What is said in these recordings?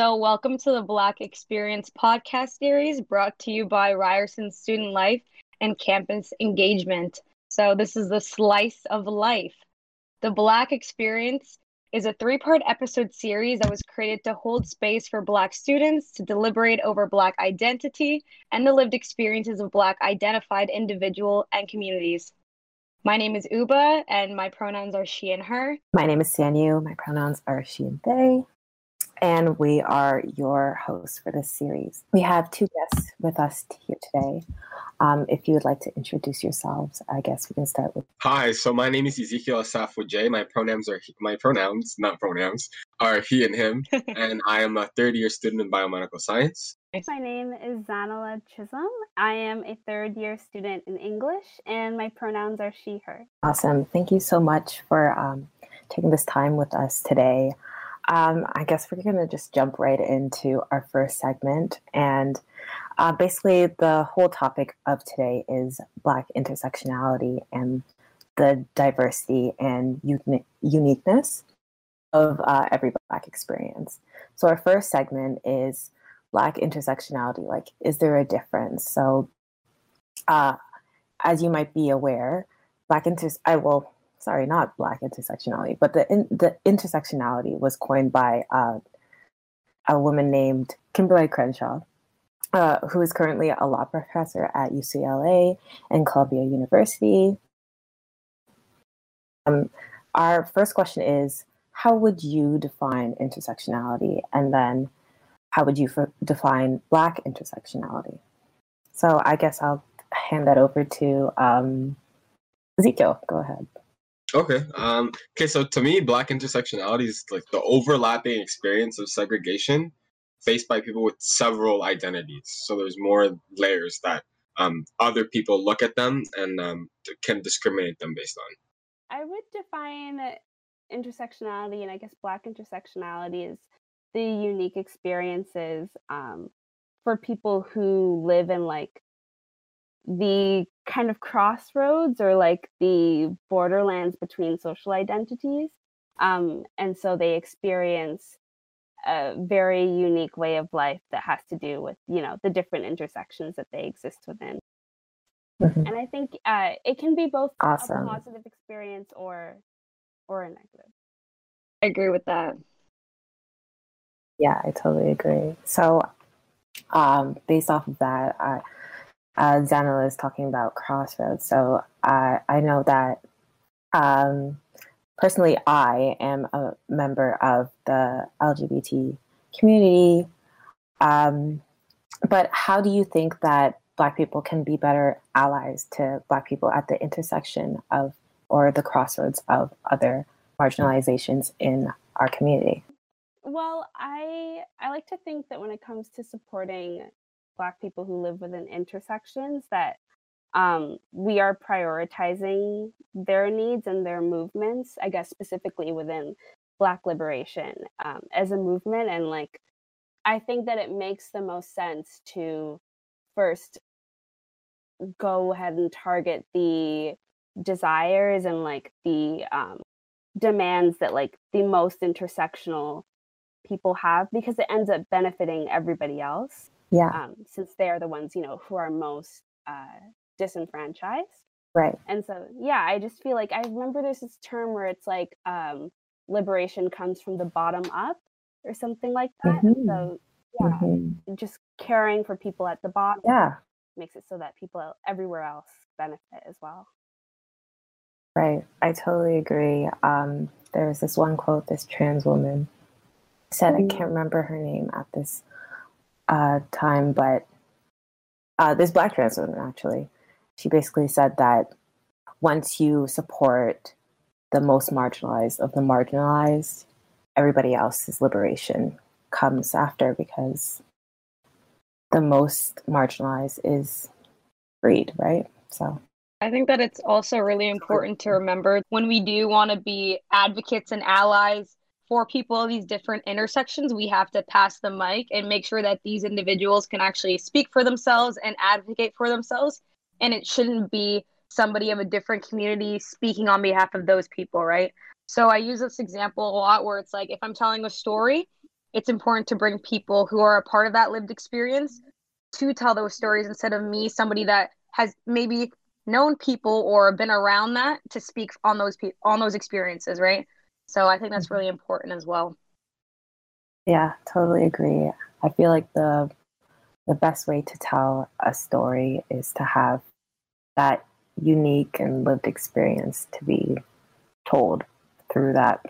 So, welcome to the Black Experience podcast series brought to you by Ryerson Student Life and Campus Engagement. So, this is the slice of life. The Black Experience is a three part episode series that was created to hold space for Black students to deliberate over Black identity and the lived experiences of Black identified individual and communities. My name is Ubah, and my pronouns are she and her. My name is Sanyu. My pronouns are she and they and we are your hosts for this series. We have two guests with us here today. Um, if you would like to introduce yourselves, I guess we can start with. Hi, so my name is Ezekiel Asafo-Adjei. My pronouns are he, my pronouns, not pronouns, are he and him, and I am a third year student in biomedical science. My name is Zanele Chisholm. I am a third year student in English, and my pronouns are she, her. Awesome. Thank you so much for um, taking this time with us today. Um, I guess we're going to just jump right into our first segment. And uh, basically, the whole topic of today is Black intersectionality and the diversity and uni- uniqueness of uh, every Black experience. So, our first segment is Black intersectionality. Like, is there a difference? So, uh, as you might be aware, Black inter I will sorry, not Black intersectionality, but the in, the intersectionality was coined by uh, a woman named Kimberlé Crenshaw, uh, who is currently a law professor at UCLA and Columbia University. Um, our first question is How would you define intersectionality? And then how would you f- define Black intersectionality? So I guess I'll hand that over to um, Ezekiel. Go ahead. Okay. Um, okay. So to me, black intersectionality is like the overlapping experience of segregation faced by people with several identities. So there's more layers that um, other people look at them and um, can discriminate them based on. I would define intersectionality, and I guess black intersectionality is the unique experiences um, for people who live in like the kind of crossroads or like the borderlands between social identities. Um, and so they experience a very unique way of life that has to do with, you know, the different intersections that they exist within. Mm-hmm. And I think uh, it can be both awesome. a positive experience or or a negative. I agree with that. Yeah, I totally agree. So, um, based off of that, I uh, is talking about crossroads. So I I know that um, personally, I am a member of the LGBT community. Um, but how do you think that Black people can be better allies to Black people at the intersection of or the crossroads of other marginalizations in our community? Well, I I like to think that when it comes to supporting black people who live within intersections that um, we are prioritizing their needs and their movements i guess specifically within black liberation um, as a movement. And like i think that it makes the most sense to first go ahead and target the desires and like the um, demands that like the most intersectional people have because it ends up benefiting everybody else yeah. Um, since they are the ones, you know, who are most uh, disenfranchised. Right. And so, yeah, I just feel like I remember there's this term where it's like um, liberation comes from the bottom up or something like that. Mm-hmm. So, yeah, mm-hmm. just caring for people at the bottom. Yeah. Makes it so that people everywhere else benefit as well. Right. I totally agree. Um, there's this one quote this trans woman said, mm-hmm. I can't remember her name at this uh, time, but uh, this black trans woman actually, she basically said that once you support the most marginalized of the marginalized, everybody else's liberation comes after because the most marginalized is freed, right? So I think that it's also really important to remember when we do want to be advocates and allies for people these different intersections, we have to pass the mic and make sure that these individuals can actually speak for themselves and advocate for themselves. And it shouldn't be somebody of a different community speaking on behalf of those people, right? So I use this example a lot where it's like if I'm telling a story it's important to bring people who are a part of that lived experience to tell those stories instead of me, somebody that has maybe known people or been around that to speak on those pe- on those experiences, right? So I think that's really important as well. Yeah, totally agree. I feel like the the best way to tell a story is to have that unique and lived experience to be told through that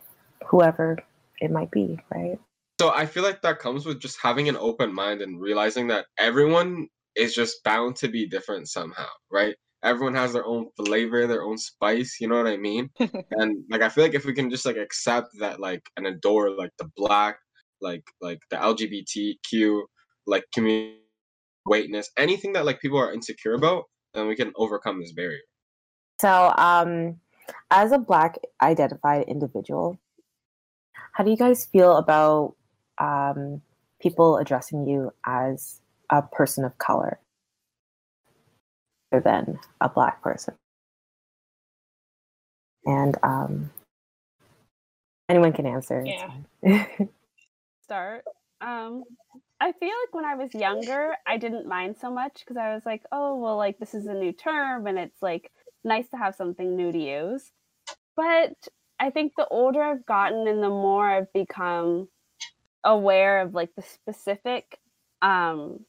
whoever it might be, right? So I feel like that comes with just having an open mind and realizing that everyone is just bound to be different somehow, right? Everyone has their own flavor, their own spice, you know what I mean? and like I feel like if we can just like accept that like and adore like the black, like like the LGBTQ, like community weightness, anything that like people are insecure about, then we can overcome this barrier. So um as a black identified individual, how do you guys feel about um, people addressing you as a person of color than a black person? And um, anyone can answer. Yeah. Start. Um, I feel like when I was younger, I didn't mind so much because I was like, oh, well, like this is a new term and it's like nice to have something new to use. But I think the older I've gotten and the more I've become aware of like the specific um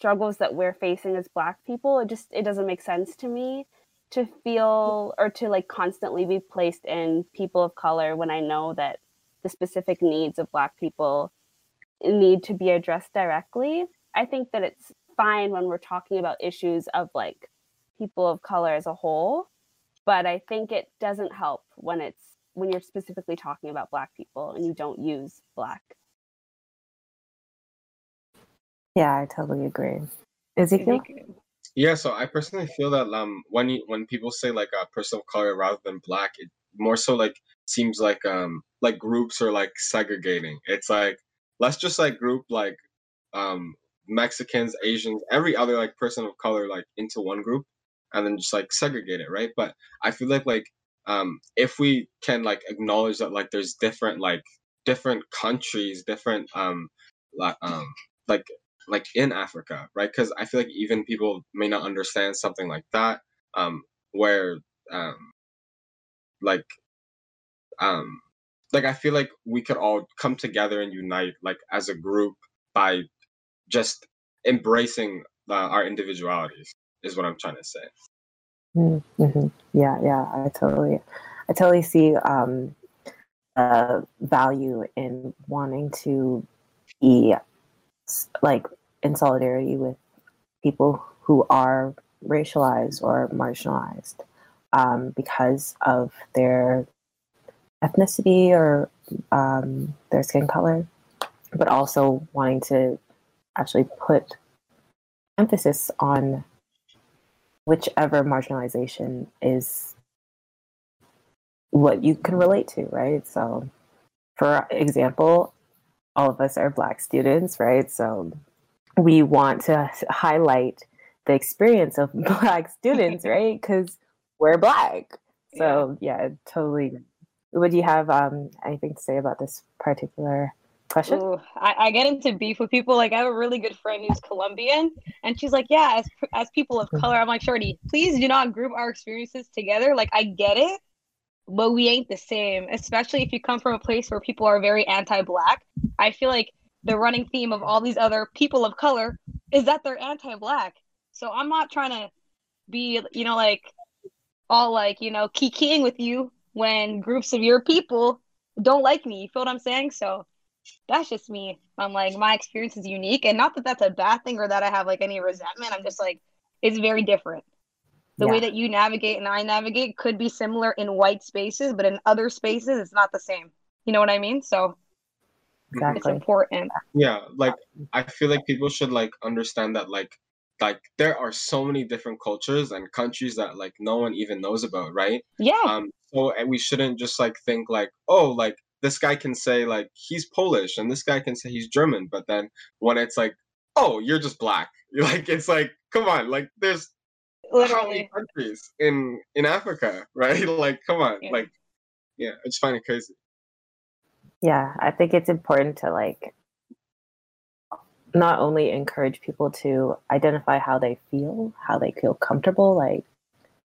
struggles that we're facing as black people, it just it doesn't make sense to me to feel or to like constantly be placed in people of color when I know that the specific needs of black people need to be addressed directly. I think that it's fine when we're talking about issues of like people of color as a whole but i think it doesn't help when it's when you're specifically talking about black people and you don't use black yeah i totally agree. Ezekiel yeah so i personally feel that um when you when people say like a person of color rather than black it more so like seems like um like groups are like segregating. It's like let's just like group like um mexicans asians every other like person of color like into one group and then just like segregate it, right? But I feel like like um if we can like acknowledge that like there's different like different countries, different um like um like like in Africa, right? Because I feel like even people may not understand something like that, um, where um like um like I feel like we could all come together and unite like as a group by just embracing uh, our individualities is what I'm trying to say. Mm-hmm. Yeah, yeah, I totally, I totally see um, uh, value in wanting to be like in solidarity with people who are racialized or marginalized um, because of their ethnicity or um, their skin color, but also wanting to actually put emphasis on whichever marginalization is what you can relate to, right? So, for example, all of us are Black students, right? So, we want to highlight the experience of Black students, right? Because we're Black. So, yeah. yeah, totally. Would you have um, anything to say about this particular question? Ooh, I, I, get into beef with people. Like I have a really good friend who's Colombian, and she's like, "Yeah, as as people of mm-hmm. color, I'm like, Shorty, please do not group our experiences together. Like I get it, but we ain't the same. Especially if you come from a place where people are very anti-black. I feel like the running theme of all these other people of color is that they're anti-black. So I'm not trying to be, you know, like all like you know kikiing with you when groups of your people don't like me. You feel what I'm saying? So that's just me. I'm like, my experience is unique. And not that that's a bad thing or that I have like any resentment. I'm just like, it's very different. The yeah. way that you navigate and I navigate could be similar in white spaces, but in other spaces, it's not the same. You know what I mean? So exactly. it's important. Yeah. Like, I feel like people should like understand that, like, like there are so many different cultures and countries that like no one even knows about right yeah um so we shouldn't just like think like oh like this guy can say like he's Polish and this guy can say he's German, but then when it's like, oh, you're just black, you're like it's like, come on, like there's Literally. how many countries in in Africa, right? like, come on, yeah. like, yeah, I just find it crazy. Yeah, I think it's important to like not only encourage people to identify how they feel, how they feel comfortable, like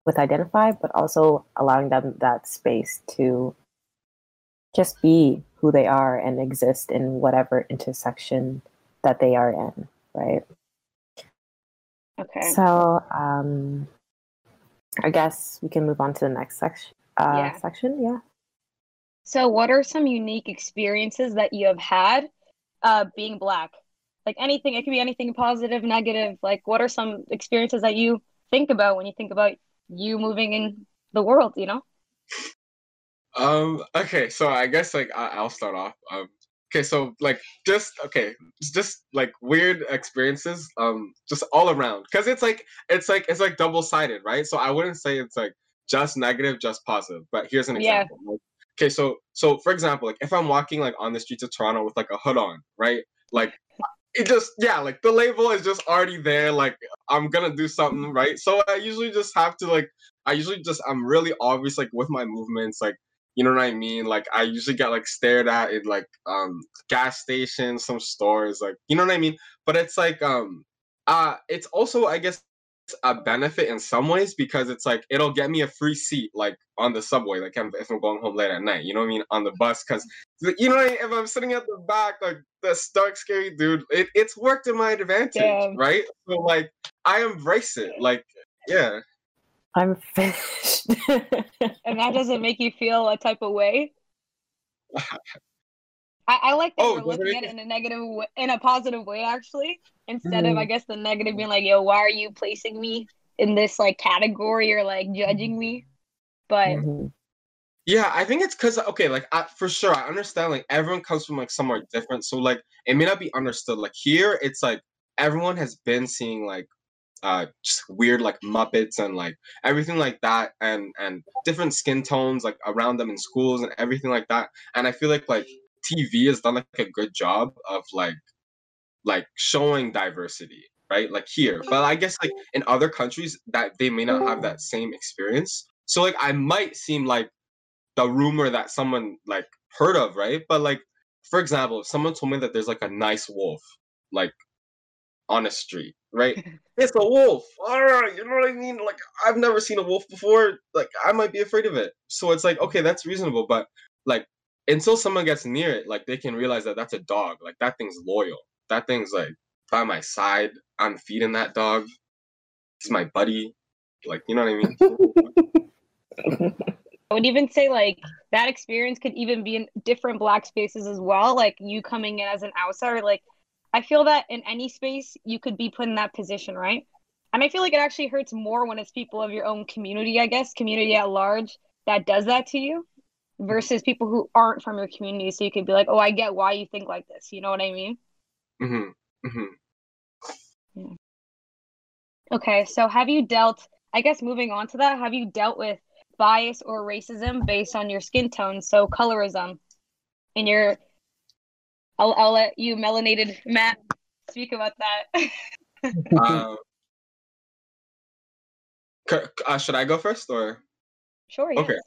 with identify, but also allowing them that space to just be who they are and exist in whatever intersection that they are in, right? Okay. So, um, I guess we can move on to the next section. Uh, Yeah. Section, yeah. So, what are some unique experiences that you have had uh, being Black? Like anything, it could be anything positive, negative. Like, what are some experiences that you think about when you think about you moving in the world, you know? Um. Okay. So I guess like I- I'll start off. Um. Okay. So like just okay, it's just like weird experiences. Um. Just all around, because it's like it's like it's like double sided, right? So I wouldn't say it's like just negative, just positive. But here's an Yeah. example. Like, okay. So so for example, like if I'm walking like on the streets of Toronto with like a hood on, right? Like it just yeah, like the label is just already there. Like I'm gonna do something, right? So I usually just have to like I usually just I'm really obvious like with my movements, like you know what I mean? Like I usually get like stared at in like um gas stations, some stores, like you know what I mean? But it's like um uh it's also I guess a benefit in some ways because it's like it'll get me a free seat like on the subway like if I'm, going home late at night you know what I mean on the bus because you know I mean? if I'm sitting at the back like the stark scary dude it, it's worked in my advantage Damn. right so like I embrace it like yeah I'm finished. And that doesn't make you feel a type of way. I, I like that Oh, we're looking at it it- in a negative, w- in a positive way, actually, instead of Mm. I guess the negative being like, "Yo, why are you placing me in this like category or like judging me?" But Mhm. Yeah, I think it's because okay, like I, for sure, I understand. Like everyone comes from like somewhere different, so like it may not be understood. Like here, it's like everyone has been seeing like uh just weird like Muppets and like everything like that, and and different skin tones like around them in schools and everything like that. And I feel like like TV has done like a good job of like like showing diversity, right? Like here, but I guess like in other countries that they may not have that same experience. So like I might seem like the rumor that someone like heard of, right? But like, for example, if someone told me that there's like a nice wolf, like on a street, right? it's a wolf. Ah, you know what I mean? Like I've never seen a wolf before. Like I might be afraid of it. So it's like okay, that's reasonable. But like until someone gets near it, like they can realize that that's a dog. Like that thing's loyal. That thing's like by my side. I'm feeding that dog. He's my buddy. Like you know what I mean? I would even say like that experience could even be in different black spaces as well. Like you coming in as an outsider, like I feel that in any space you could be put in that position, right? And I feel like it actually hurts more when it's people of your own community, I guess, community at large that does that to you versus people who aren't from your community. So you could be like, oh, I get why you think like this. You know what I mean? hmm hmm Okay, so have you dealt, I guess moving on to that, have you dealt with bias or racism based on your skin tone? So colorism in your, I'll, I'll let you, melanated Matt, speak about that. um, uh, should I go first or? sure, yes. Okay.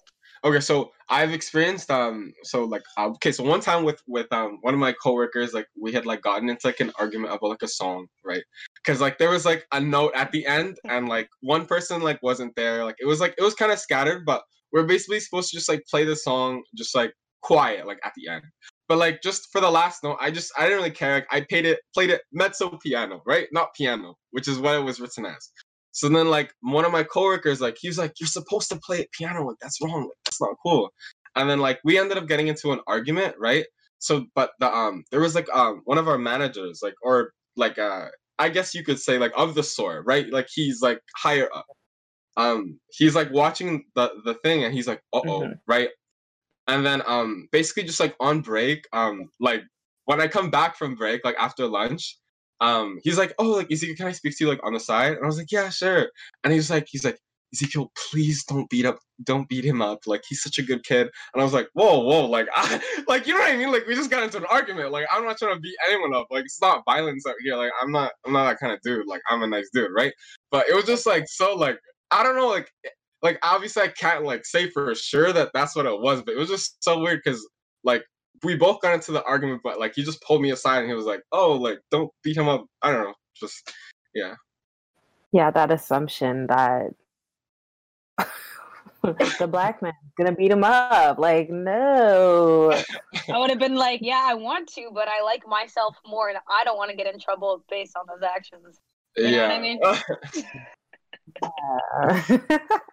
Okay, so I've experienced um so like uh, okay, so one time with with um one of my coworkers like we had like gotten into like an argument about like a song, right? Cuz like there was like a note at the end and like one person like wasn't there. Like it was like it was kind of scattered, but we're basically supposed to just like play the song just like quiet like at the end. But like just for the last note, I just I didn't really care. Like, I paid it played it mezzo piano, right? Not piano, which is what it was written as. So then, like one of my coworkers, like he was like, "You're supposed to play it piano. Like that's wrong. Like that's not cool." And then like we ended up getting into an argument, right? So, but the um, there was like um one of our managers, like or like uh, I guess you could say like of the sort, right? Like he's like higher up. Um, he's like watching the the thing, and he's like, "Uh oh," Mhm. right? And then um, basically just like on break, um, like when I come back from break, like after lunch, um he's like oh like ezekiel can i speak to you like on the side? And i was like yeah sure. And he's like he's like ezekiel please don't beat up don't beat him up. Like he's such a good kid. And i was like whoa whoa like I, like you know what i mean? Like we just got into an argument. Like i'm not trying to beat anyone up. Like it's not violence out here. Like i'm not i'm not that kind of dude. Like i'm a nice dude right? But it was just like so like i don't know like like obviously i can't like say for sure that that's what it was but it was just so weird because like we both got into the argument, but like he just pulled me aside and he was like, "Oh, like don't beat him up." I don't know, just yeah. Yeah, that assumption that the black man's gonna beat him up. Like, no. I would have been like, yeah, I want to, but I like myself more, and I don't want to get in trouble based on those actions. You yeah. I mean? How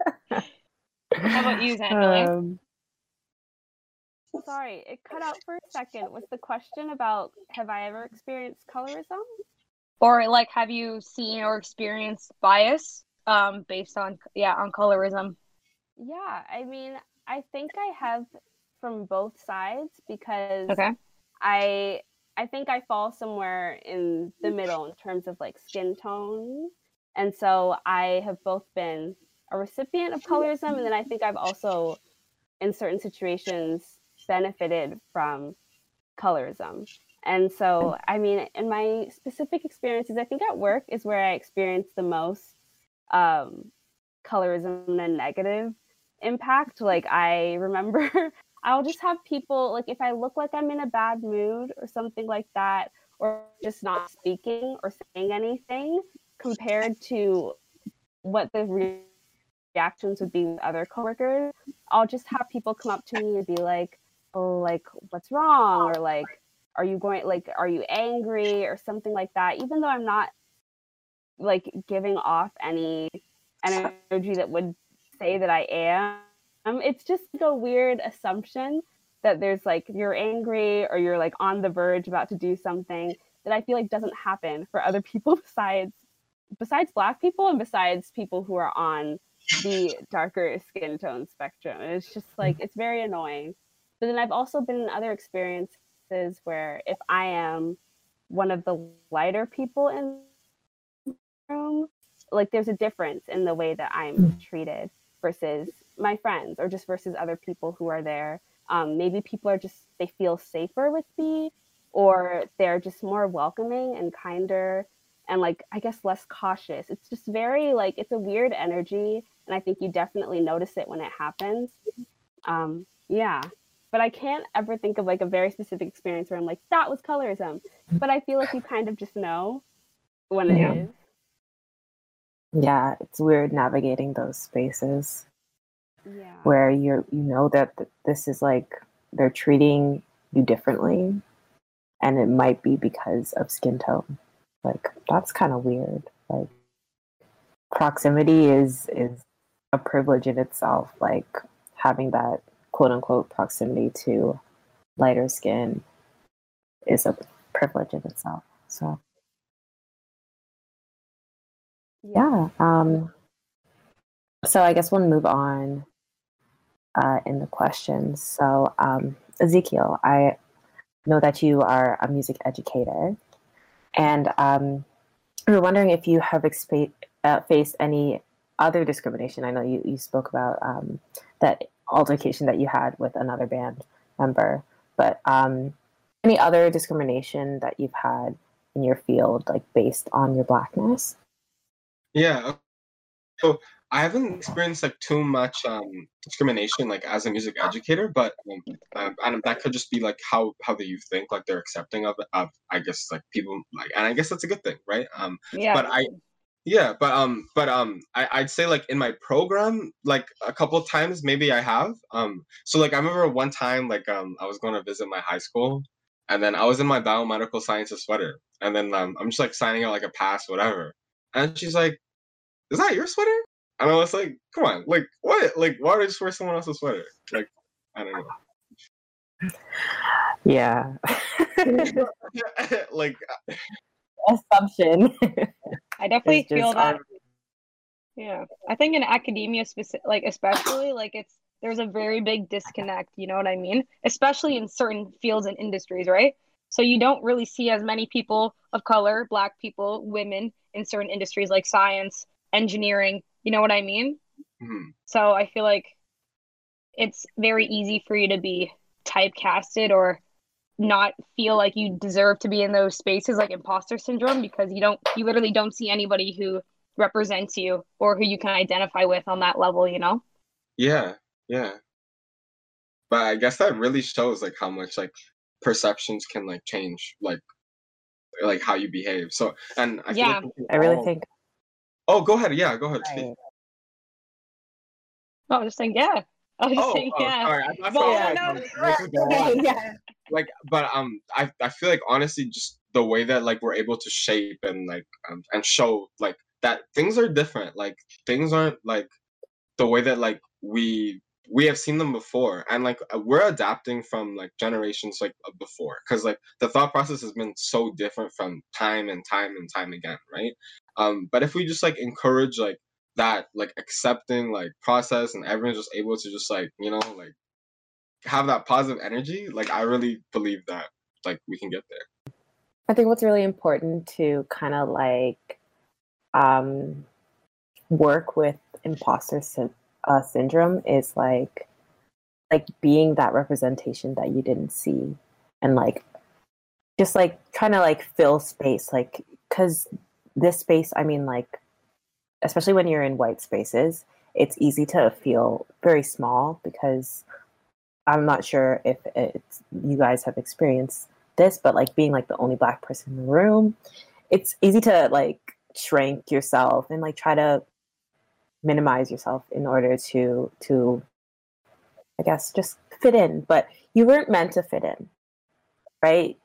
about you, Um, Sorry, it cut out for a second. Was the question about have I ever experienced colorism? Or like, have you seen or experienced bias um, based on yeah on colorism? Yeah, I mean, I think I have from both sides because okay. I I think I fall somewhere in the middle in terms of like skin tone. And so I have both been a recipient of colorism and then I think I've also in certain situations benefited from colorism. And so, I mean, in my specific experiences, I think at work is where I experienced the most um, colorism and negative impact. Like, I remember I'll just have people, like, if I look like I'm in a bad mood or something like that, or just not speaking or saying anything compared to what the reactions would be with other coworkers, I'll just have people come up to me and be like, oh like what's wrong? or like are you going like are you angry? or something like that even though i'm not like giving off any energy that would say that i am it's just like a weird assumption that there's like you're angry or you're like on the verge about to do something that i feel like doesn't happen for other people besides besides black people and besides people who are on the darker skin tone spectrum it's just like it's very annoying but then I've also been in other experiences where if I am one of the lighter people in the room, like there's a difference in the way that I'm hmm. treated versus my friends or just versus other people who are there. Um, maybe people are just, they feel safer with me or they're just more welcoming and kinder and like, I guess less cautious. It's just very like, it's a weird energy. And I think you definitely notice it when it happens. Um, yeah but I can't ever think of like a very specific experience where I'm like, that was colorism. But I feel like you kind of just know when it yeah. is. yeah. it's weird navigating those spaces. Yeah. Where you're you know that this is like they're treating you differently and it might be because of skin tone. Like that's kind of weird. Like proximity is is a privilege in itself like having that quote unquote proximity to lighter skin is a privilege in itself. So yeah. Um, so I guess we'll move on uh, in the questions. So um, Ezekiel, I know that you are a music educator, and um, we are wondering if you have expa- uh, faced any other discrimination. I know you, you spoke about um, that altercation that you had with another band member. But um, any other discrimination that you've had in your field, like based on your blackness? Yeah. So I haven't experienced like too much um, discrimination like as a music educator, but um, and that could just be like how how the youth think, like they're accepting of of I guess like people like, and I guess that's a good thing, right? Um, yeah. But I yeah, but um, but um, I I'd say like in my program, like a couple of times maybe I have. Um, so like I remember one time like um I was going to visit my high school, and then I was in my biomedical sciences sweater, and then um I'm just like signing out like a pass whatever, and she's like, "Is that your sweater?" And I was like, "Come on, like what? Like why would I just wear someone else's sweater? Like I don't know." Yeah. like uh, assumption. I definitely feel that. Yeah, I think in academia, specific, like especially, like it's there's a very big disconnect. You know what I mean? Especially in certain fields and industries, right? So you don't really see as many people of color, Black people, women in certain industries like science, engineering. You know what I mean? Mm-hmm. So I feel like it's very easy for you to be typecasted or not feel like you deserve to be in those spaces like imposter syndrome because you don't you literally don't see anybody who represents you or who you can identify with on that level you know yeah yeah but i guess that really shows like how much like perceptions can like change like like how you behave. So and I Yeah. feel like I really think Oh, go ahead. Yeah, go ahead. Right. Oh, I was just saying, yeah. I was just Oh, saying, oh, yeah. sorry. I, I Well, felt no, like, yeah. like but um I, I feel like honestly just the way that like we're able to shape and like um, and show like that things are different like things aren't like the way that like we we have seen them before and like uh, we're adapting from like generations like before because like the thought process has been so different from time and time and time again right um but if we just like encourage like that like accepting like process and everyone's just able to just like you know like have that positive energy like i really believe that like we can get there. I think what's really important to kind of like um, work with imposter sy- uh, syndrome is like like being that representation that you didn't see and like just like trying to like fill space like because this space i mean like especially when you're in white spaces it's easy to feel very small because i'm not sure if it's you guys have experienced this, but like being like the only black person in the room, it's easy to like shrink yourself and like try to minimize yourself in order to to I guess just fit in. But you weren't meant to fit in, right?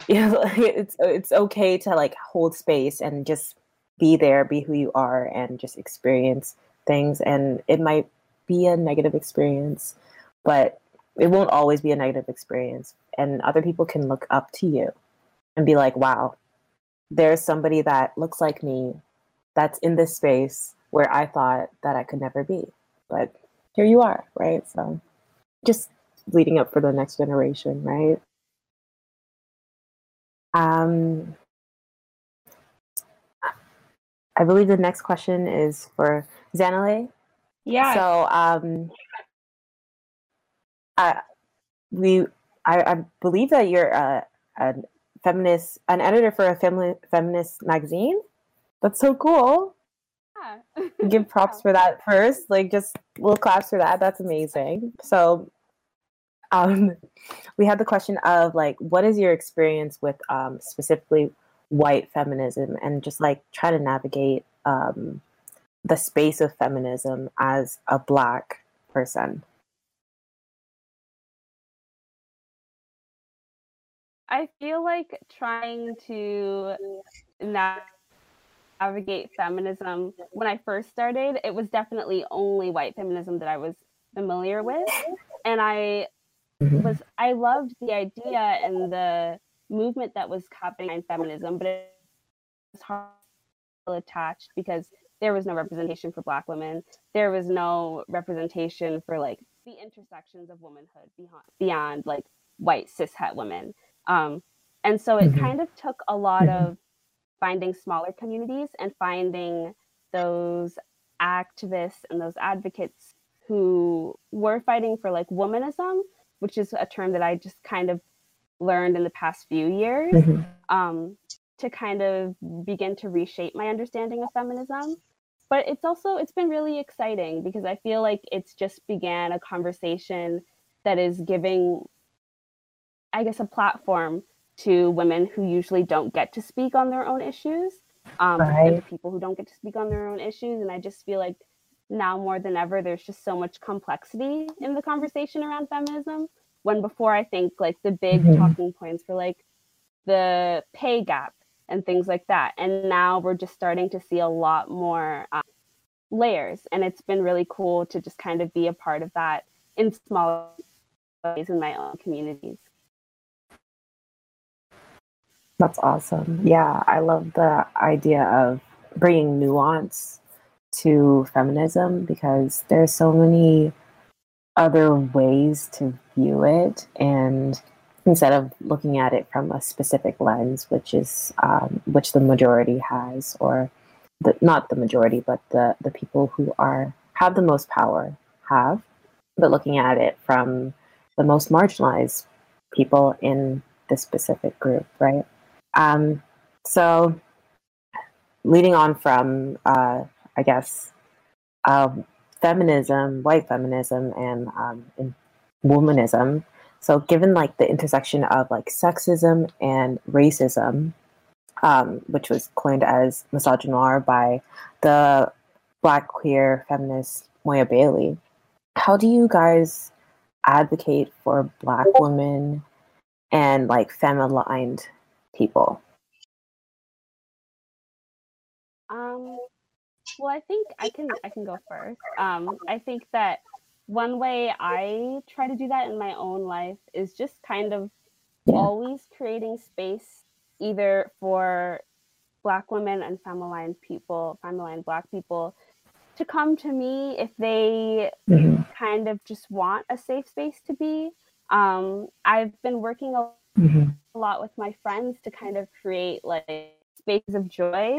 Know, it's uh, it's okay to like hold space and just be there, be who you are, and just experience things. And it might be a negative experience, but it won't always be a negative experience. And other people can look up to you and be like wow there's somebody that looks like me that's in this space where i thought that i could never be. But here you are right? So just leading up for the next generation right um i believe the next question is for Zanele Yeah. so um I, we I, I believe that you're a, a feminist an editor for a femi- feminist magazine. That's so cool. Yeah. give props for that first. Like just little claps for that. That's amazing. So um we had the question of like what is your experience with um specifically white feminism and just like try to navigate um the space of feminism as a black person I feel like trying to na- navigate feminism when I first started, it was definitely only white feminism that I was familiar with. And I Mhm. was I loved the idea and the movement that was happening in feminism, but it was hard to feel attached because there was no representation for black women. There was no representation for like the intersections of womanhood beyond beyond like white cis het women. Um, and so it Mhm. kind of took a lot Mhm. of finding smaller communities and finding those activists and those advocates who were fighting for like womanism, which is a term that I just kind of learned in the past few years Mhm. um, to kind of begin to reshape my understanding of feminism. But it's also it's been really exciting because I feel like it's just began a conversation that is giving, I guess, a platform to women who usually don't get to speak on their own issues, um, and Right. to people who don't get to speak on their own issues. And I just feel like now more than ever, there's just so much complexity in the conversation around feminism. When before, I think like the big Mhm. talking points were like the pay gap and things like that. And now we're just starting to see a lot more um, layers. And it's been really cool to just kind of be a part of that in small ways in my own communities. That's awesome. Yeah, I love the idea of bringing nuance to feminism because there's so many other ways to view it. And instead of looking at it from a specific lens which is um, which the majority has or the, not the majority but the the people who are have the most power have but looking at it from the most marginalized people in this specific group right? Um, so, leading on from, uh, I guess, um, feminism, white feminism, and, um, womanism. so given like the intersection of like sexism and racism, um, which was coined as misogynoir by the black queer feminist Moya Bailey, how do you guys advocate for black women and like femme people? Um, well, I think I can I can go first. Um, I think that one way I try to do that in my own life is just kind of yeah. always creating space either for black women and femme people, femme black people to come to me if they mm-hmm. kind of just want a safe space to be. Um, I've been working a, mm-hmm. a lot with my friends to kind of create like spaces of joy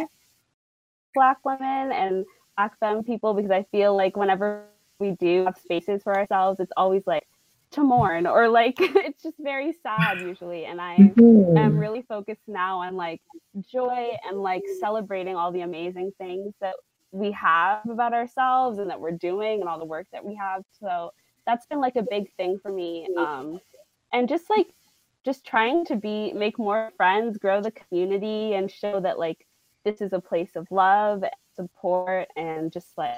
black women and black femme people because I feel like whenever we do have spaces for ourselves, it's always like to mourn or like it's just very sad usually. And I mm-hmm. am really focused now on like joy and like celebrating all the amazing things that we have about ourselves and that we're doing and all the work that we have. So that's been like a big thing for me. Um, and just like just trying to be make more friends, grow the community, and show that like this is a place of love, support, and just like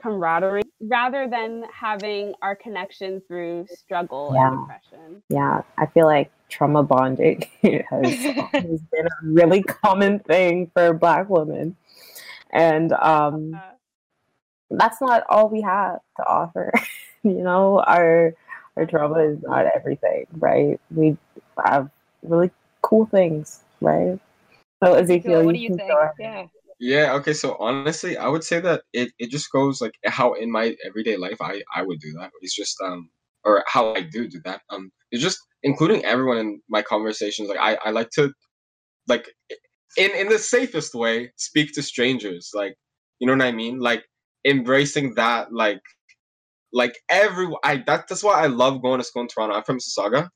camaraderie rather than having our connection through struggle yeah. and depression. Yeah, I feel like trauma bonding has been a really common thing for Black women. And um, uh, that's not all we have to offer. you know, our our trauma is not everything, right? We have really cool things, right? So Ezekiel, what do you, you think? Yeah. Yeah, okay, so honestly, I would say that it, it just goes like how in my everyday life I, I would do that. It's just um or how I do do that. Um it's just including everyone in my conversations. Like I, I like to like in in the safest way speak to strangers. Like you know what I mean? Like embracing that like like every I that, that's why I love going to school in Toronto. I'm from Mississauga.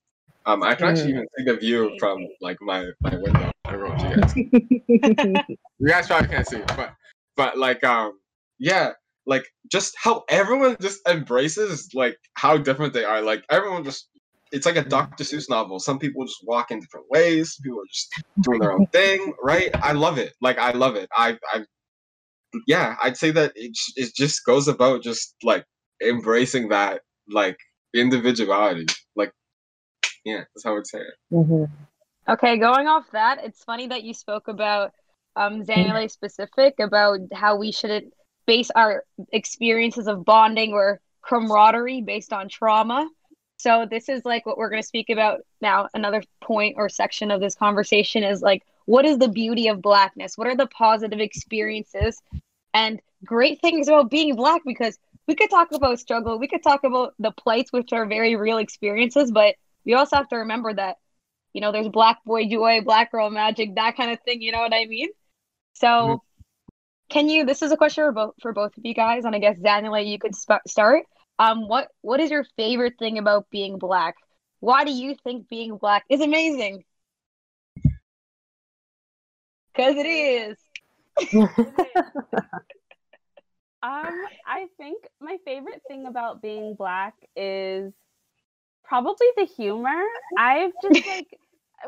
Um I can actually mm. even see the view from like my my window. I don't know if you guys. you guys probably can't see, but but like um yeah, like just how everyone just embraces like how different they are. Like everyone just it's like a Dr. Seuss novel. Some people just walk in different ways. People are just doing their own thing, right? I love it. Like I love it. I I yeah, I'd say that it it just goes about just like embracing that like individuality. Like yeah, that's how I would say it. Mm-hmm. Okay, going off that, it's funny that you spoke about um Zanele specific about how we shouldn't base our experiences of bonding or camaraderie based on trauma. So this is like what we're going to speak about now. Another point or section of this conversation is like what is the beauty of blackness? What are the positive experiences and great things about being black because we could talk about struggle, we could talk about the plights which are very real experiences, but we also have to remember that you know, there's black boy joy, black girl magic, that kind of thing. You know what I mean? So, mm-hmm. can you? This is a question for both for both of you guys, and I guess Daniela, you could sp- start. Um, what what is your favorite thing about being black? Why do you think being black is amazing? Because it is. um, I think my favorite thing about being black is probably the humor. I've just like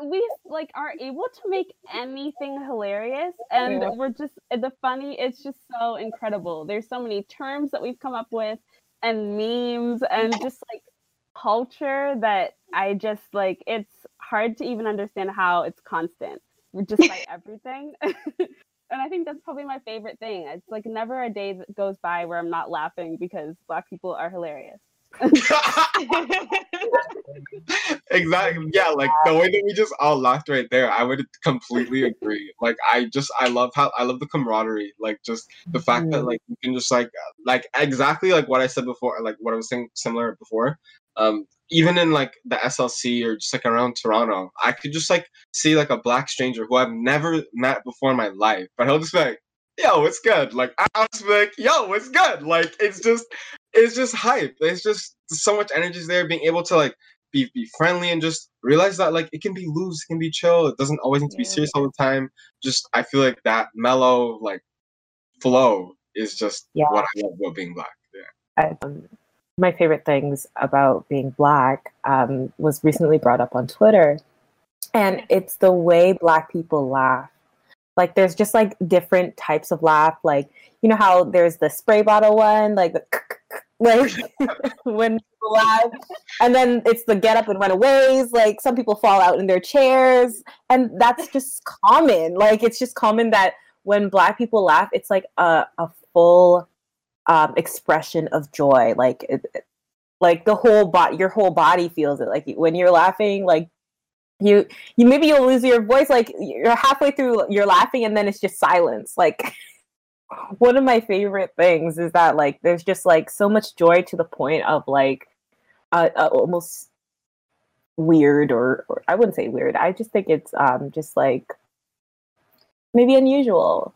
we like are able to make anything hilarious and yeah. we're just the funny it's just so incredible there's so many terms that we've come up with and memes and just like culture that i just like it's hard to even understand how it's constant We're just like everything and i think that's probably my favorite thing it's like never a day that goes by where i'm not laughing because black people are hilarious exactly. Yeah, like the way that we just all laughed right there, I would completely agree. Like I just I love how I love the camaraderie. Like just the fact that like you can just like like exactly like what I said before, like what I was saying similar before. Um even in like the SLC or just like around Toronto, I could just like see like a black stranger who I've never met before in my life, but he'll just be like, yo, it's good. Like I was like, yo, it's good. Like it's just it's just hype. It's just so much energy is there. Being able to like be be friendly and just realize that like it can be loose, it can be chill. It doesn't always need to be serious all the time. Just I feel like that mellow like flow is just yeah. what I love about being black. Yeah. Um, my favorite things about being black um, was recently brought up on Twitter, and it's the way black people laugh. Like there's just like different types of laugh. Like you know how there's the spray bottle one, like the like when people laugh, and then it's the get up and run aways. Like some people fall out in their chairs, and that's just common. Like it's just common that when black people laugh, it's like a, a full um, expression of joy. Like it, like the whole body, your whole body feels it. Like when you're laughing, like you you maybe you'll lose your voice. Like you're halfway through, you're laughing, and then it's just silence. Like one of my favorite things is that like there's just like so much joy to the point of like uh, uh, almost weird or, or I wouldn't say weird. I just think it's um just like maybe unusual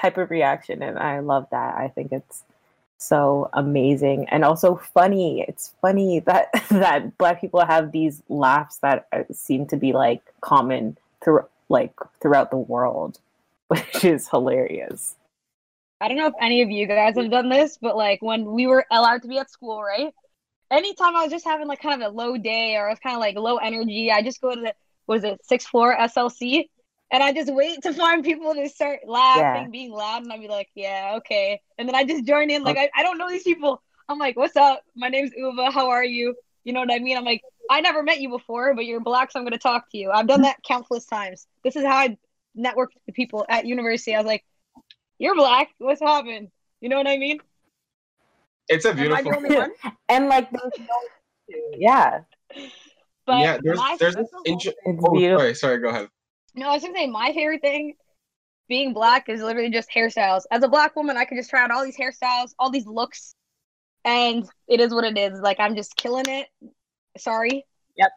type of reaction and I love that. I think it's so amazing and also funny. It's funny that that black people have these laughs that uh, seem to be like common through like throughout the world, which is hilarious. I don't know if any of you guys have done this, but like when we were allowed to be at school, right? Anytime I was just having like kind of a low day or I was kind of like low energy, I just go to the was it sixth floor SLC and I just wait to find people to start laughing, yeah. being loud, and I'd be like, yeah, okay. And then I just join in, like, oh. I, I don't know these people. I'm like, what's up? My name's Ubah. How are you? You know what I mean? I'm like, I never met you before, but you're black, so I'm going to talk to you. I've done that countless times. This is how I network with people at university. I was like, you're black. What's happening? You know what I mean? It's a beautiful. and like, yeah. But yeah, there's there's this. Inter- oh, sorry, sorry. Go ahead. No, I was gonna say my favorite thing being black is literally just hairstyles. As a black woman, I can just try out all these hairstyles, all these looks, and it is what it is. Like I'm just killing it. Sorry. Yep.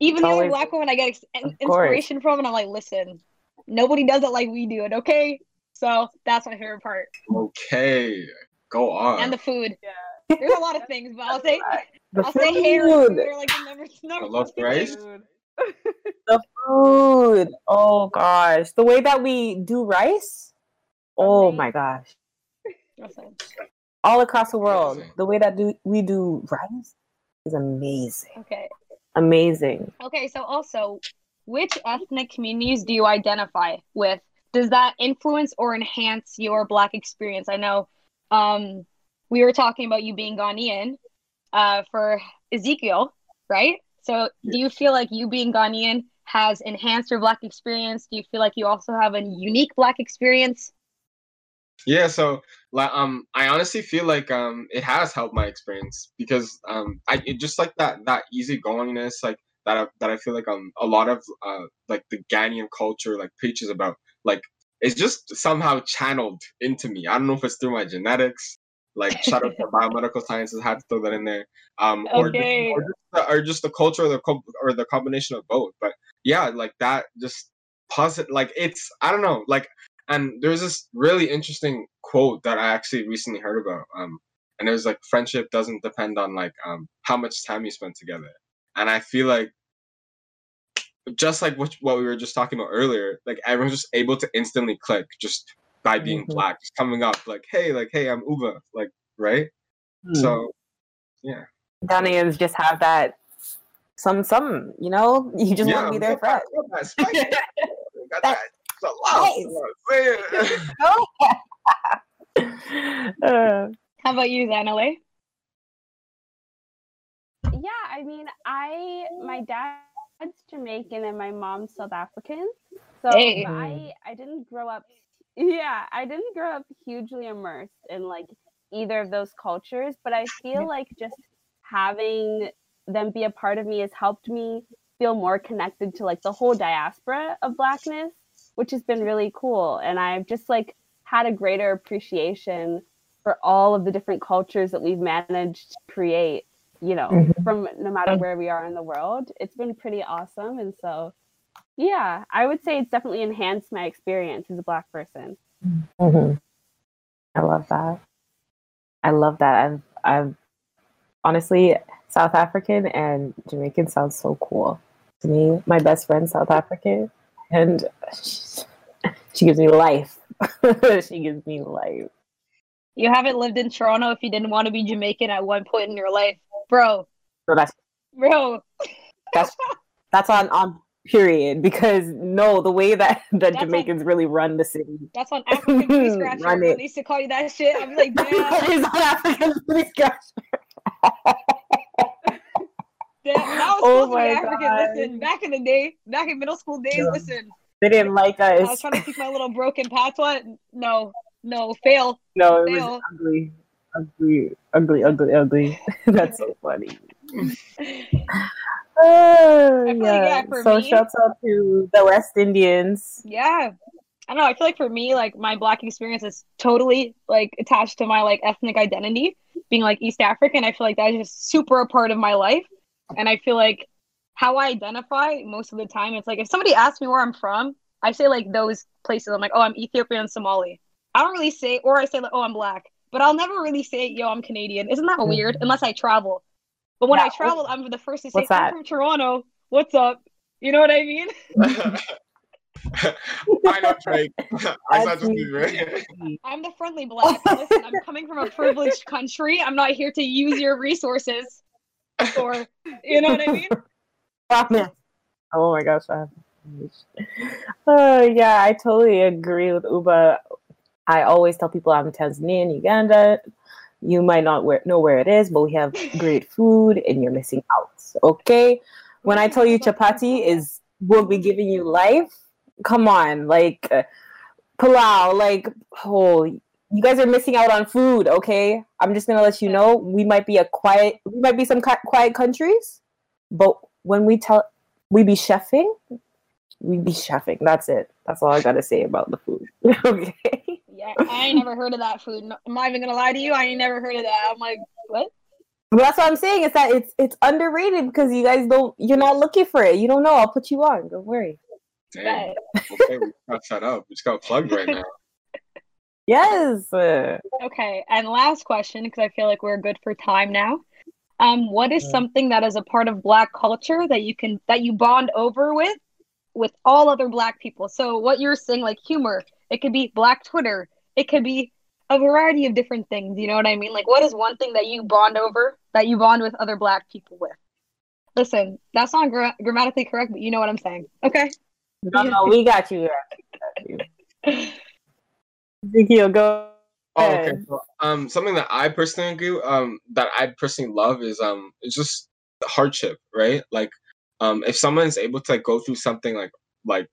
Even the only black woman I get ex- inspiration from, and I'm like, listen, nobody does it like we do it. Okay, so that's my favorite part. Okay, go on. And the food. Yeah. There's a lot of things, but I'll say the I'll food. say hair. Food are like the number, number I love rice the food. Oh gosh, the way that we do rice. Oh my gosh. All across the world, the way that do, we do rice is amazing. Okay. Amazing. Okay, so also, which ethnic communities do you identify with? Does that influence or enhance your Black experience? I know um, we were talking about you being Ghanaian uh, for Ezekiel, right? So, do you feel like you being Ghanaian has enhanced your Black experience? Do you feel like you also have a unique Black experience? Yeah, so um, I honestly feel like um, it has helped my experience because um, I it just like that that easygoingness like that I, that I feel like um a lot of uh like the Ghanaian culture like preaches about like it's just somehow channeled into me. I don't know if it's through my genetics like shout out to biomedical sciences, had to throw that in there. Um, okay. or, just, or, just, or just the culture or the co- or the combination of both. But yeah, like that just positive. Like it's I don't know. Like and there's this really interesting quote that I actually recently heard about. Um, and it was like friendship doesn't depend on like um how much time you spend together. And I feel like just like what, what we were just talking about earlier, like everyone's just able to instantly click just by being mm-hmm. black, just coming up like, hey, like, hey, I'm Ubah, like, right? Mm. So, yeah. Ghanaians just have that some some, you know, you just yeah, want to be their friend. Got that. uh, How about you, Zanele? Yeah, I mean, I my dad's Jamaican and my mom's South African, so hey. I I didn't grow up yeah, I didn't grow up hugely immersed in like either of those cultures, but I feel like just having them be a part of me has helped me feel more connected to like the whole diaspora of blackness, which has been really cool. And I've just like had a greater appreciation for all of the different cultures that we've managed to create, you know, mm-hmm. from no matter where we are in the world. It's been pretty awesome. And so yeah, I would say it's definitely enhanced my experience as a black person. Mm-hmm. I love that. I love that. I've, I've honestly, South African and Jamaican sounds so cool to me. My best friend, South African, and she, she gives me life. she gives me life. You haven't lived in Toronto if you didn't want to be Jamaican at one point in your life, bro. So that's Bro, that's that's on on period because no, the way that the That's on- Jamaicans really run the city that's on African Booty Scratcher. Run it. they used to call you that shit, I'm like, damn, is on African Booty Scratcher. damn. That was Oh supposed to be my African. God. Listen, back in the day, back in middle school days, Yeah. listen, They didn't like us. I was trying to speak my little broken patois. No, no, fail. No, it Fail. was ugly, ugly, ugly, ugly, ugly. That's so funny. Oh, like, yeah, yeah. So me- shouts out to the West Indians. Yeah. I don't know. I feel like for me, like my black experience is totally like attached to my like ethnic identity, being like East African. I feel like that's just super a part of my life. And I feel like how I identify most of the time, it's like if somebody asks me where I'm from, I say like those places. I'm like, oh, I'm Ethiopian Somali. I don't really say, or I say like, oh, I'm black, but I'll never really say, yo, I'm Canadian. Isn't that mm-hmm. weird? Unless I travel. But when I travel, I'm the first to say, I'm from Toronto. What's up? You know what I mean? I know Drake. I saw just Drake. I'm the friendly black. Listen, I'm coming from a privileged country. I'm not here to use your resources. Or, you know what I mean? Promise. Oh my gosh. I Oh yeah, I totally agree with Ubah. I always tell people I'm Tanzanian, Uganda. You might not where, know where it is, but we have great food, and you're missing out. Okay, when I tell you chapati is will be giving you life, come on, like uh, pilau, like oh, you guys are missing out on food. Okay, I'm just gonna let you know we might be a quiet, we might be some quiet countries, but when we tell we be chefing, we be chefing. That's it. That's all I gotta say about the food. okay. Yeah, I ain't never heard of that food. No, I'm not even gonna lie to you. I ain't never heard of that. I'm like, what? But that's what I'm saying. Is that it's it's underrated because you guys don't. You're not looking for it. You don't know. I'll put you on. Don't worry. Damn. Okay, we got shut up. We just got plugged right now. Yes. Okay, and last question because I feel like we're good for time now. Um, what is something that is a part of Black culture that you can that you bond over with with all other Black people? So what you're saying, like humor, it could be Black Twitter, it could be a variety of different things. You know what I mean? Like, what is one thing that you bond over that you bond with other Black people with? Listen, that's not gra- grammatically correct, but you know what I'm saying. Okay. no, no, we got you. We got you. Ezekiel, go. Oh, okay. ahead. So, um, something that I personally agree, um, that I personally love is um, it's just hardship, right? Like, um, if someone's able to like go through something like like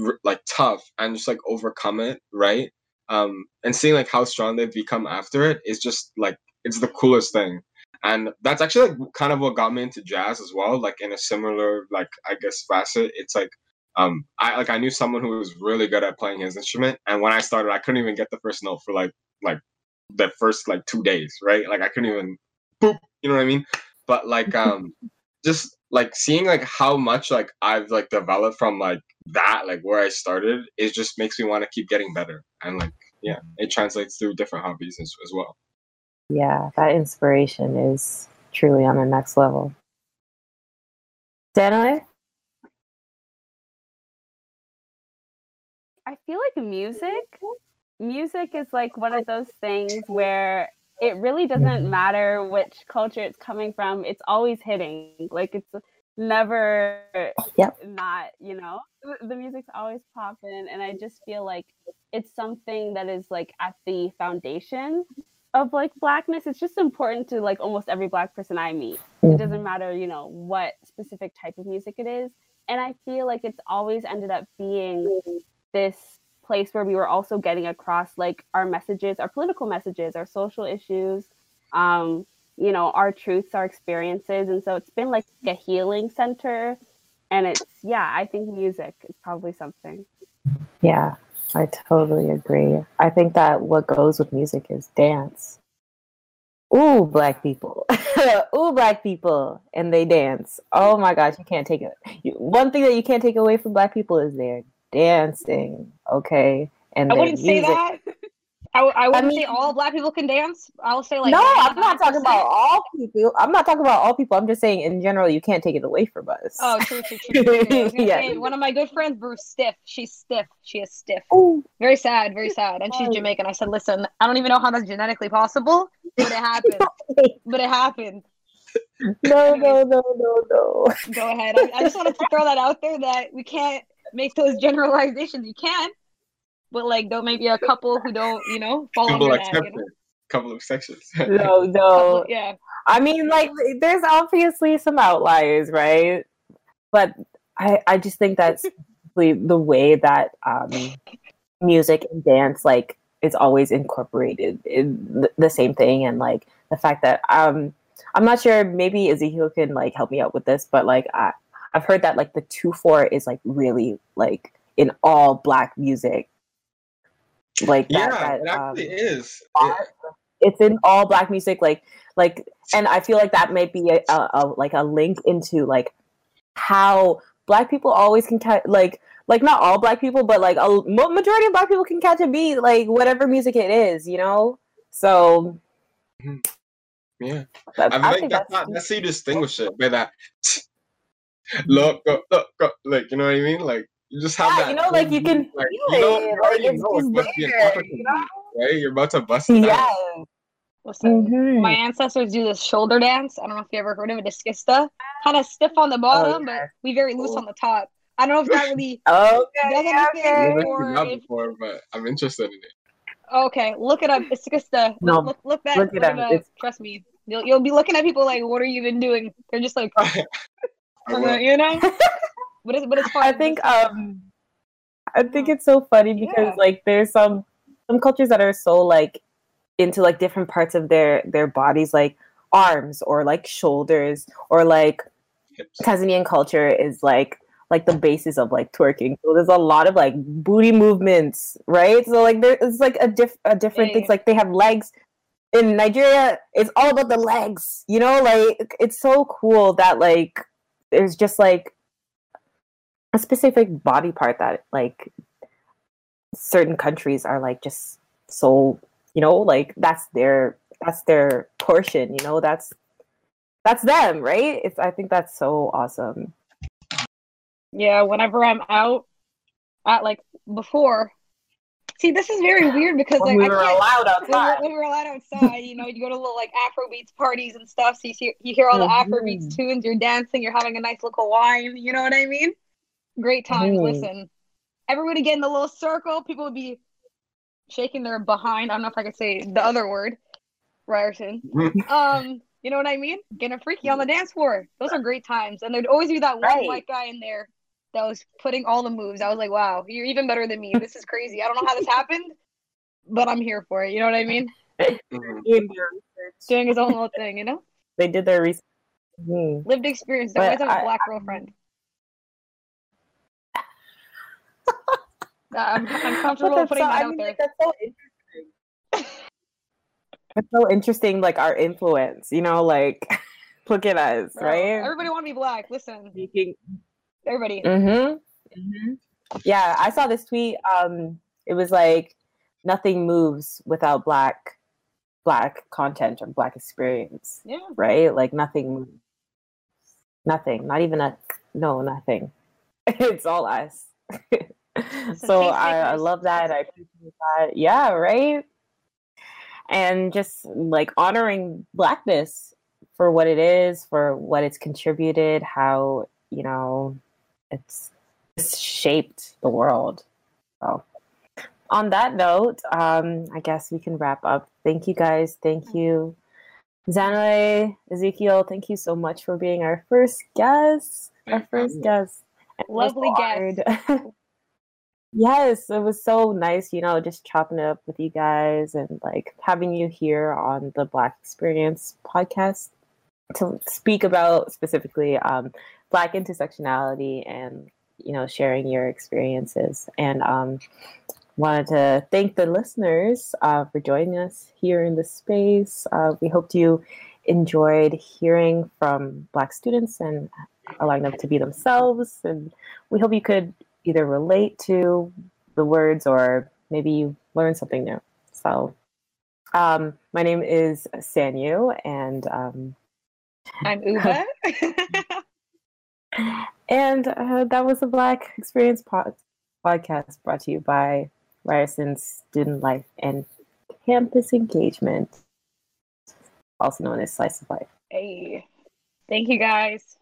r- like tough and just like overcome it, right? Um, and seeing like how strong they've become after it is just like it's the coolest thing. And that's actually like kind of what got me into jazz as well. Like in a similar like I guess facet, it's like um I like I knew someone who was really good at playing his instrument, and when I started, I couldn't even get the first note for like like the first like two days, right? Like I couldn't even boop, you know what I mean? But like um just like seeing like how much like I've like developed from like that, like where I started, it just makes me want to keep getting better. And like yeah, it translates through different hobbies as, as well. Yeah, that inspiration is truly on the next level. Daniel? I feel like music, music is like one of those things where it really doesn't mm-hmm. matter which culture it's coming from. It's always hitting. Like it's never Yep. not, you know, the- the music's always popping. And I just feel like it's something that is like at the foundation of like blackness. It's just important to like almost every black person I meet. It doesn't matter, you know, what specific type of music it is. And I feel like it's always ended up being this place where we were also getting across like our messages, our political messages, our social issues, um, you know, our truths, our experiences. And so it's been like a healing center. And it's, yeah, I think music is probably something. Yeah, I totally agree. I think that what goes with music is dance. Ooh, black people. Ooh, black people. And they dance. Oh my gosh, you can't take it. One thing that you can't take away from black people is their dancing, okay? And I wouldn't say that. I, I wouldn't I mean, say all black people can dance. I'll say like no. I'm not talking about all people. I'm not talking about all people. I'm just saying in general, you can't take it away from us. Oh, true, true, true. true. yeah. Say, one of my good friends, Bruce, stiff. She's stiff. She is stiff. Ooh. Very sad. Very sad. And she's Jamaican. I said, listen, I don't even know how that's genetically possible, but it happened. but it happened. No, no, no, no, no. Go ahead. I, I just wanted to throw that out there that we can't make those generalizations. You can but like there may be a couple who don't, you know, fall couple under that. You know? Couple of sections. no, no. Couple, yeah. I mean, like, there's obviously some outliers, right? But I, I just think that's the, the way that um, music and dance, like, is always incorporated in the same thing, and like the fact that um, I'm not sure. Maybe Ezekiel can like help me out with this, but like I, I've heard that like the two four is like really like in all black music like that, yeah, that, it actually um, is. It, it's in all black music, like like, and I feel like that may be a, a, a like a link into like how black people always can catch like like not all black people, but like a majority of black people can catch a beat, like whatever music it is, you know. So. Mm-hmm. Yeah, I, I think that's, that's, that's how you distinguish it by that. Look, look, look, like you know what I mean, like you just have yeah, that. You know, like you can like, feel you know, it. Like, it's know it's there, you know? right? You're about to bust it yeah. Listen, mm-hmm. my ancestors do this shoulder dance. I don't know if you ever heard of it, Diskista. Kind of stiff on the bottom, oh, yeah. but we very loose Ooh. on the top. I don't know if that really okay, does anything okay. or if... before, but I'm interested in it. Okay, look it up. Diskista. Look, no, look, look that. Look it up. Trust me, you'll you'll be looking at people like, "What are you even doing?" They're just like, you know. But it's but it's fun. I think um I think it's so funny because yeah. like there's some some cultures that are so like into like different parts of their their bodies like arms or like shoulders or like Tanzanian culture is like like the basis of like twerking. So there's a lot of like booty movements, right? So like there's like a diff a different yeah. things like they have legs. In Nigeria, it's all about the legs, you know, like it's so cool that like there's just like a specific body part that like certain countries are like just so you know like that's their that's their portion you know that's that's them right? It's i think that's so awesome. Yeah whenever i'm out at like before see this is very weird because when like we were allowed outside when we were allowed outside you know you go to little like afrobeats parties and stuff so you hear you hear all the mm-hmm. afrobeats tunes you're dancing you're having a nice little wine you know what i mean Great times. Mm. Listen, everybody get in the little circle. People would be shaking their behind. I don't know if I could say the other word, Ryerson. um, you know what I mean? Getting a freaky on the dance floor. Those are great times. And there'd always be that one right. white guy in there that was putting all the moves. I was like, wow, you're even better than me. This is crazy. I don't know how this happened, but I'm here for it. You know what I mean? Doing his own little thing, you know? They did their research. Mm. Lived experience. They always have a black girlfriend. I'm, I'm comfortable putting so, that I mean, out there. Like, that's so interesting. it's so interesting, like our influence. You know, like look at us, Bro, right? Everybody want to be black. Listen, Speaking... everybody. Mm-hmm. mm-hmm. Yeah, I saw this tweet. Um, it was like nothing moves without black black content or black experience. Yeah. Right? Like nothing moves. Nothing. Not even a no, nothing. it's all us. so I, I, love that. I appreciate that. Yeah, right. And just like honoring blackness for what it is, for what it's contributed, how you know it's, it's shaped the world. So, on that note, um, I guess we can wrap up. Thank you guys. Thank you, Zanele, Ezekiel. Thank you so much for being our first guest. Our first guest. Lovely guest. Yes, it was so nice, you know, just chopping it up with you guys and like having you here on the Black Experience podcast to speak about specifically um, Black intersectionality and you know sharing your experiences. And um, wanted to thank the listeners uh, for joining us here in the space. Uh, we hope you enjoyed hearing from Black students and allowing them to be themselves. And we hope you could either relate to the words or maybe you learned something new. So So, um, my name is Sanyu, and um, I'm Ubah. and uh, that was the Black Experience pod- podcast brought to you by Ryerson Student Life and Campus Engagement, also known as SLCE of Life. Hey, thank you guys.